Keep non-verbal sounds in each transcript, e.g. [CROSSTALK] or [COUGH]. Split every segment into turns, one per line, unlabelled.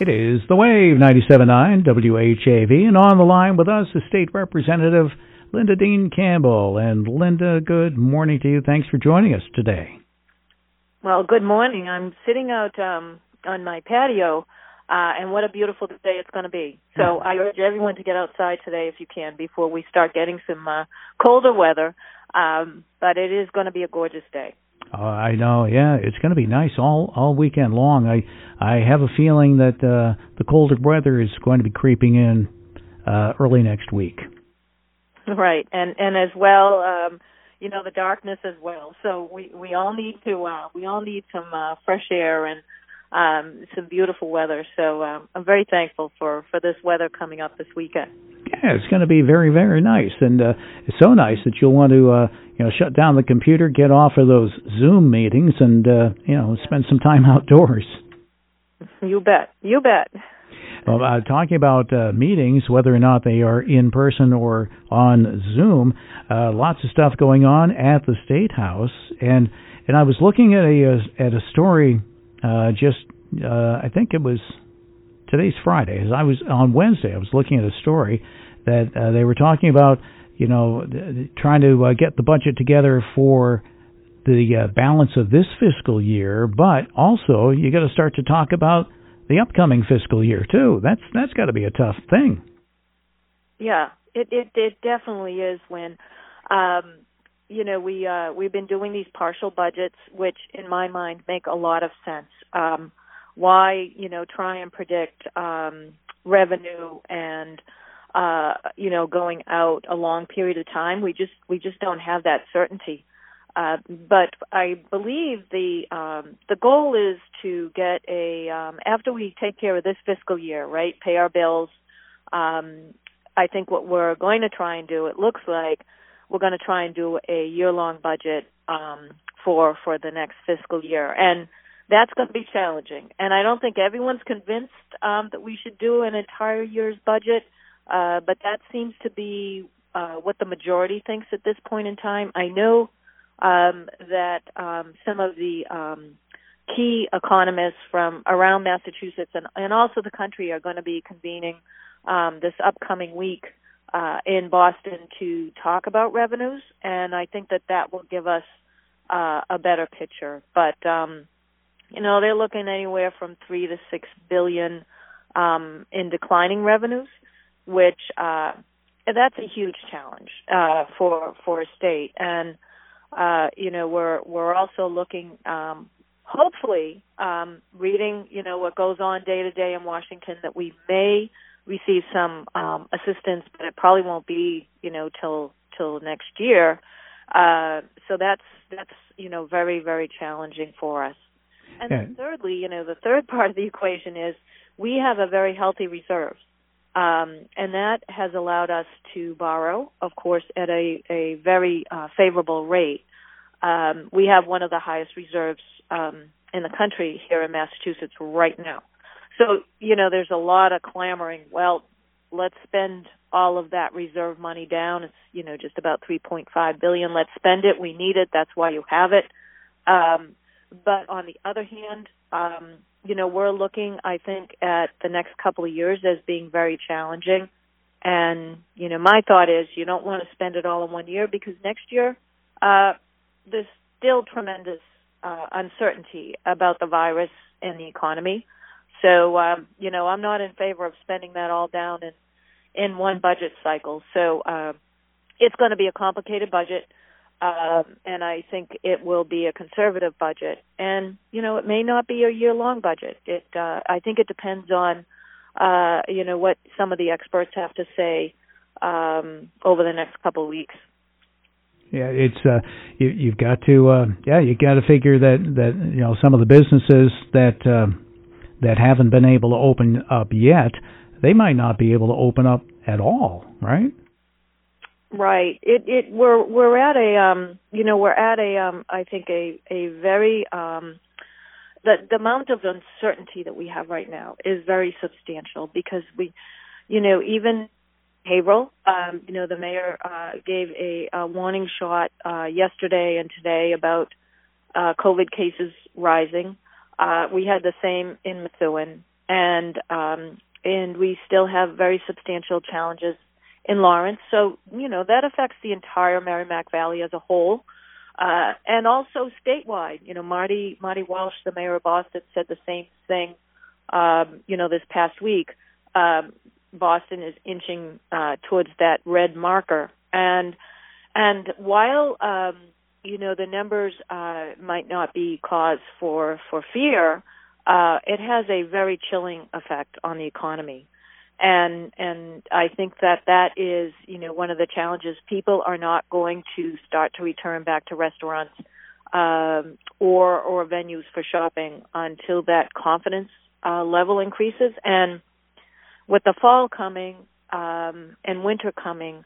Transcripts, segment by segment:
It is The Wave 97.9 WHAV, and on the line with us is State Representative Linda Dean Campbell. And Linda, good morning to you. Thanks for joining us today.
Well, good morning. I'm sitting out um, on my patio, uh, and what a beautiful day it's going to be. So [LAUGHS] I urge everyone to get outside today if you can before we start getting some uh, colder weather. Um, but it is going to be a gorgeous day.
Uh, I know, yeah, it's going to be nice all all weekend long. I I have a feeling that uh, the colder weather is going to be creeping in uh, early next week.
Right, and and as well, um, you know, the darkness as well. So we we all need to uh, we all need some uh, fresh air and um, some beautiful weather. So um, I'm very thankful for for this weather coming up this weekend.
Yeah, it's going to be very very nice, and uh, it's so nice that you'll want to. Uh, you know, shut down the computer, get off of those Zoom meetings, and uh, you know, spend some time [LAUGHS] outdoors.
You bet. You bet.
Well, uh, talking about uh, meetings, whether or not they are in person or on Zoom, uh, lots of stuff going on at the State House, and and I was looking at a uh, at a story uh, just uh, I think it was today's Friday. As I was on Wednesday, I was looking at a story that uh, they were talking about you know, trying to uh, get the budget together for the uh, balance of this fiscal year, but also you got to start to talk about the upcoming fiscal year too. That's that's got to be a tough thing.
Yeah, it it it definitely is when um you know, we uh we've been doing these partial budgets which in my mind make a lot of sense. Um why, you know, try and predict um revenue and uh, you know, going out a long period of time. We just we just don't have that certainty. Uh, but I believe the um, the goal is to get a um, after we take care of this fiscal year, right? Pay our bills. Um, I think what we're going to try and do, it looks like we're going to try and do a year long budget um, for for the next fiscal year, and that's going to be challenging. And I don't think everyone's convinced um, that we should do an entire year's budget. Uh, but that seems to be uh, what the majority thinks at this point in time. I know um, that um, some of the um, key economists from around Massachusetts and, and also the country are going to be convening um, this upcoming week uh, in Boston to talk about revenues, and I think that that will give us uh, a better picture. But um, you know, they're looking anywhere from three to six billion um, in declining revenues which uh, that's a huge challenge uh, for for a state. And uh, you know, we're we're also looking, um, hopefully, um, reading you know what goes on day to day in Washington that we may receive some um, assistance, but it probably won't be you know till till next year. Uh, so that's that's you know very very challenging for us. And
yeah.
then thirdly, you know, the third [LAUGHS] part of the equation is we have a very healthy reserves. Um, and that has allowed us to borrow, of course, at a, a very uh, favorable rate. Um, we have one of the highest reserves um, in the country here in Massachusetts right now. So, you know, there's a lot of clamoring, well, let's spend all of that reserve money down. It's, you know, just about 3.5 billion. Let's spend it. We need it. That's why you have it. Um, but on the other hand, um, you know, we're looking, I think, at the next couple of years as being very challenging. And, you know, my thought is you don't want to spend it all in one year because next year, uh, there's still tremendous uh, uncertainty about the virus and the economy. So, um, you know, I'm not in favor of spending that all down in, in one budget cycle. So, uh, it's going to be a complicated budget um, and I think it will be a conservative budget. And you know, it may not be a year-long budget. It, uh, I think, it depends on, uh, you know, what some of the experts have to say um, over the next couple of weeks.
Yeah, it's uh, you, you've got to, uh, yeah, you got to figure that that you know some of the businesses that uh, that haven't been able to open up yet, they might not be able to open up at all, right?
Right. It it we're we're at a um you know we're at a um I think a a very um the the amount of uncertainty that we have right now is very substantial because we you know even Haverhill um you know the mayor uh gave a, a warning shot uh yesterday and today about uh COVID cases rising. Uh we had the same in Methuen and um, and we still have very substantial challenges in Lawrence. So you know that affects the entire Merrimack Valley as a whole, uh, and also statewide. You know, Marty Marty Walsh, the mayor of Boston, said the same thing. Um, you know, this past week, um, Boston is inching uh, towards that red marker, and and while um, you know the numbers uh, might not be cause for for fear, uh, it has a very chilling effect on the economy, and and I think that that is you know one of the challenges. People are not going to start to return back to restaurants um, or or venues for shopping until that confidence uh, level increases. And with the fall coming um, and winter coming,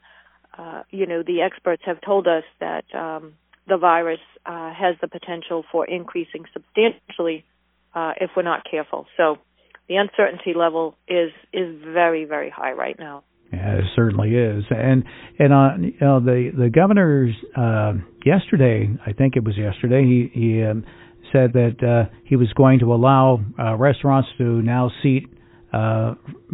uh, you know the experts have told us that. Um, the virus uh, has the potential for increasing substantially uh, if we're not careful. So the uncertainty level is is very very high right now.
Yeah, it certainly is, and and on you know, the the governor's uh, yesterday, I think it was yesterday, he he um, said that uh, he was going to allow uh, restaurants to now seat uh,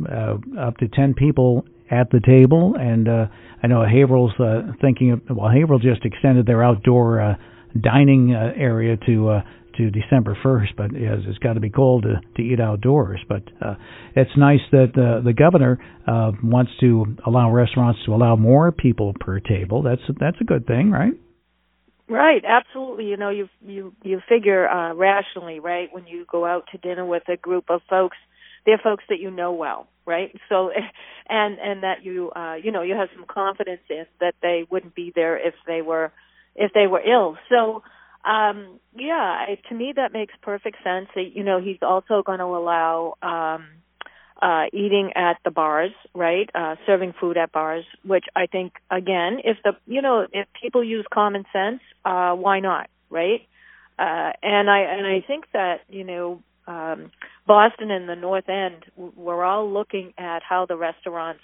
uh, up to ten people at the table, and uh, I know Haverhill's uh, thinking of well, Haverhill just extended their outdoor uh, dining uh, area to uh, to December 1st, but yes, it's got to be cold to to eat outdoors. But uh, it's nice that uh, the governor uh, wants to allow restaurants to allow more people per table. That's that's a good thing, right?
Right, absolutely. You know, you you you figure uh rationally, right? When you go out to dinner with a group of folks, they're folks that you know well, right? So, [LAUGHS] and and that you uh, you know you have some confidence in that they wouldn't be there if they were if they were ill. So, um, yeah, I, to me that makes perfect sense. That you know, he's also going to allow um, uh, eating at the bars, right? Uh, serving food at bars, which I think again, if the you know if people use common sense, uh, why not, right? Uh, and I and I think that you know um, Boston and the North End, we're all looking at how the restaurants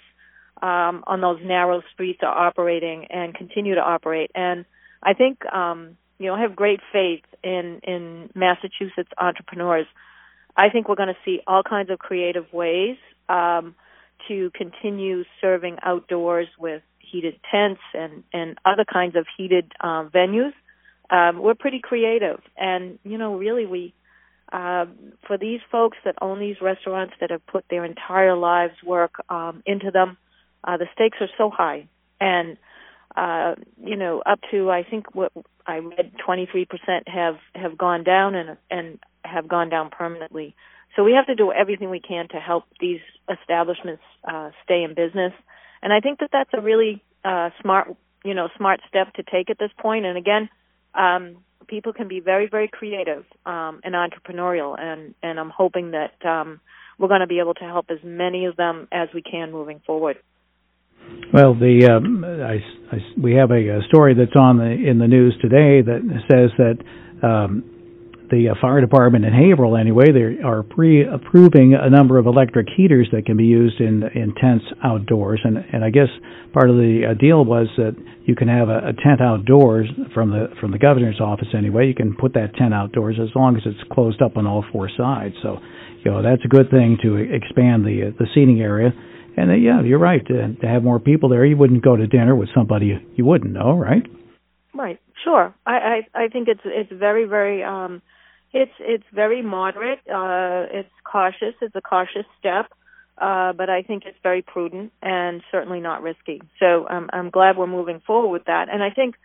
um, on those narrow streets are operating and continue to operate. And I think um, you know I have great faith in in Massachusetts entrepreneurs. I think we're going to see all kinds of creative ways um, to continue serving outdoors with heated tents and and other kinds of heated um, venues. Um, we're pretty creative, and you know, really, we uh, for these folks that own these restaurants that have put their entire lives work um, into them, uh, the stakes are so high, and uh, you know, up to I think what I read, 23% have have gone down and and have gone down permanently. So we have to do everything we can to help these establishments uh, stay in business, and I think that that's a really uh, smart, you know, smart step to take at this point. And again, um, people can be very, very creative um, and entrepreneurial, and and I'm hoping that um, we're going to be able to help as many of them as we can moving forward.
Well, the um, I, I, we have a, a story that's on the in the news today that says that um, the uh, fire department in Haverhill, anyway, they are pre-approving a number of electric heaters that can be used in in tents outdoors. And and I guess part of the uh, deal was that you can have a, a tent outdoors from the from the governor's office anyway. You can put that tent outdoors as long as it's closed up on all four sides. So, you know, that's a good thing to expand the uh, the seating area. And uh, yeah, you're right. To, to have more people there, you wouldn't go to dinner with somebody you wouldn't know, right?
Right. Sure. I I, I think it's it's very very um it's it's very moderate. Uh, it's cautious. It's a cautious step, uh, but I think it's very prudent and certainly not risky. So um, I'm glad we're moving forward with that. And I think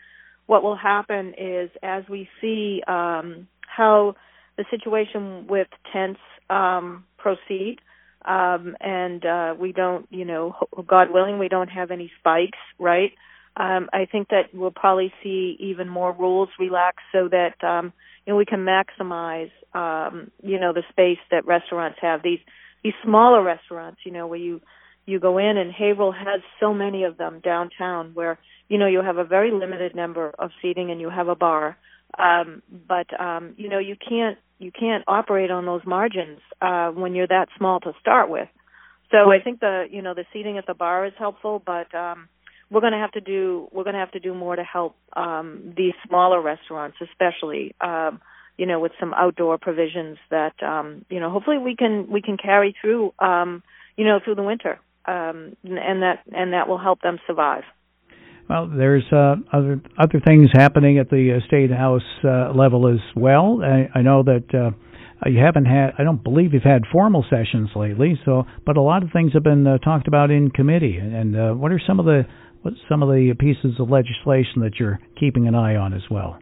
what will happen is as we see um, how the situation with tents um, proceed, um, and uh, we don't, you know, God willing, we don't have any spikes, right? Um, I think that we'll probably see even more rules relaxed so that um, know we can maximize um, you know the space that restaurants have. These these smaller restaurants, you know, where you you go in and Haverhill has so many of them downtown where you know you have a very limited number of seating and you have a bar um but um you know you can't you can't operate on those margins uh when you're that small to start with so i think the you know the seating at the bar is helpful but um we're going to have to do we're going to have to do more to help um, these smaller restaurants, especially um, you know, with some outdoor provisions that um, you know, hopefully we can we can carry through, um, you know, through the winter, um, and that and that will help them survive.
Well, there's uh, other other things happening at the uh, state house uh, level as well. I, I know that uh, you haven't had. I don't believe you've had formal sessions lately. So, but a lot of things have been uh, talked about in committee. And uh, what are some of the some of the pieces of legislation that you're keeping an eye on as well?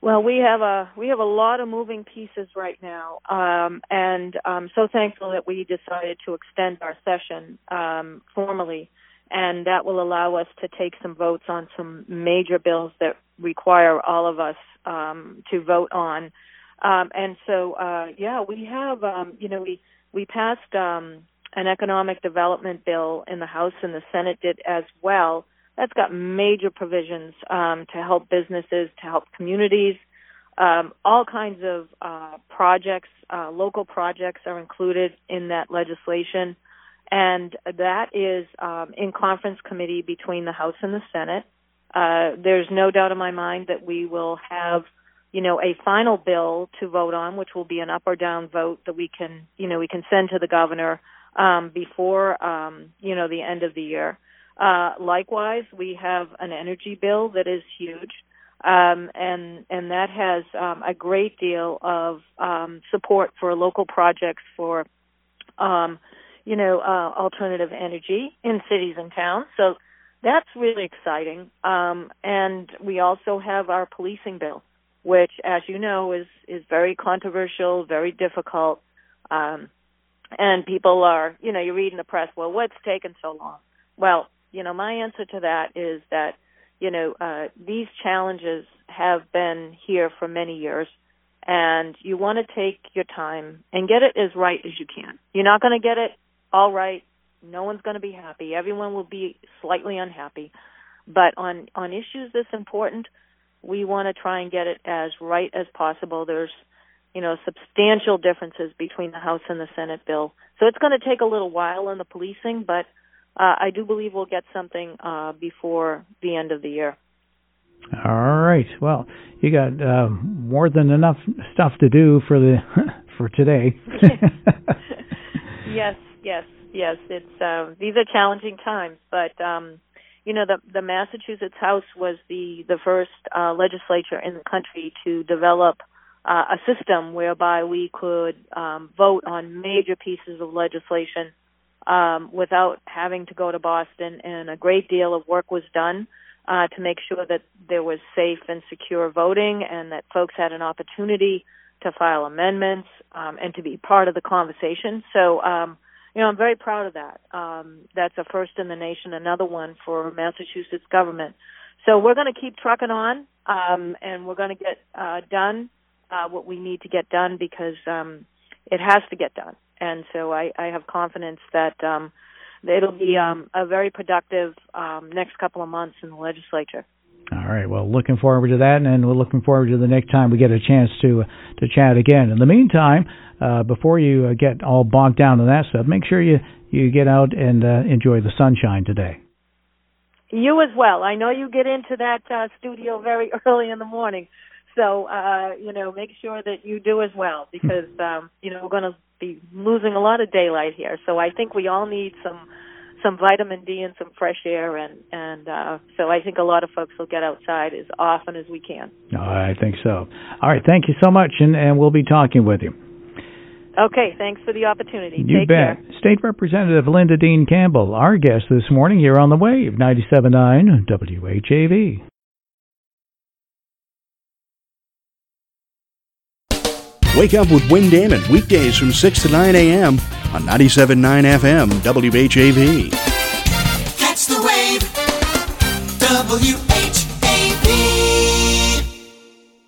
Well, we have a we have a lot of moving pieces right now, um, and I'm so thankful that we decided to extend our session um, formally and that will allow us to take some votes on some major bills that require all of us um, to vote on. Um, and so, uh, yeah, we have, um, you know, we we passed um, an economic development bill in the House, and the Senate did as well. That's got major provisions um, to help businesses, to help communities. Um, all kinds of uh, projects, uh, local projects, are included in that legislation and that is um, in conference committee between the House and the Senate. Uh, there's no doubt in my mind that we will have, you know, a final bill to vote on, which will be an up or down vote that we can, you know, we can send to the governor um, before, um, you know, the end of the year. Uh, likewise, we have an energy bill that is huge, um, and and that has um, a great deal of um, support for local projects for um, you know, uh, alternative energy in cities and towns. So that's really exciting. Um, and we also have our policing bill, which, as you know, is is very controversial, very difficult. Um, and people are, you know, you read in the press, well, what's taken so long? Well, you know, my answer to that is that, you know, uh, these challenges have been here for many years and you want to take your time and get it as right as you can. You're not going to get it all right, no one's going to be happy. Everyone will be slightly unhappy. But on on issues this important, we want to try and get it as right as possible. There's you know substantial differences between the House and the Senate bill, so it's going to take a little while in the policing, but uh, I do believe we'll get something uh, before the end of the year.
All right. Well, you got uh, more than enough stuff to do for the [LAUGHS] for today. [LAUGHS]
yes, yes, yes. It's uh, these are challenging times, but um, you know the the Massachusetts House was the the first uh, legislature in the country to develop uh, a system whereby we could um, vote on major pieces of legislation um, without having to go to Boston, and a great deal of work was done. Uh, to make sure that there was safe and secure voting and that folks had an opportunity to file amendments um, and to be part of the conversation. So um, you know, I'm very proud of that. Um, that's a first in the nation, another one for Massachusetts government. So we're going to keep trucking on, um, and we're going to get uh, done uh, what we need to get done because um, it has to get done. And so I, I have confidence that um, it'll be um, a very productive um, next couple of months in the legislature.
All right. Well, looking forward to that, and we're looking forward to the next time we get a chance to to chat again. In the meantime, uh, before you uh, get all bogged down in that stuff, make sure you you get out and uh, enjoy the sunshine today.
You as well. I know you get into that uh, studio very [LAUGHS] early in the morning, so uh, you know make sure that you do as well because [LAUGHS] um, you know we're going to be losing a lot of daylight here. So I think we all need some some vitamin D and some fresh air, and and uh, so I think a lot of folks will get outside as often as we can.
I think so. All right, thank you so much, and and we'll be talking with you.
Okay, thanks for the opportunity.
You
Take
bet.
Care.
State Representative Linda Dean Campbell, our guest this morning here on the wave, 97.9 WHAV.
Wake up with Wayne Damon weekdays from 6 to 9 a.m. on 97.9 FM WHAV.
Catch the wave. W.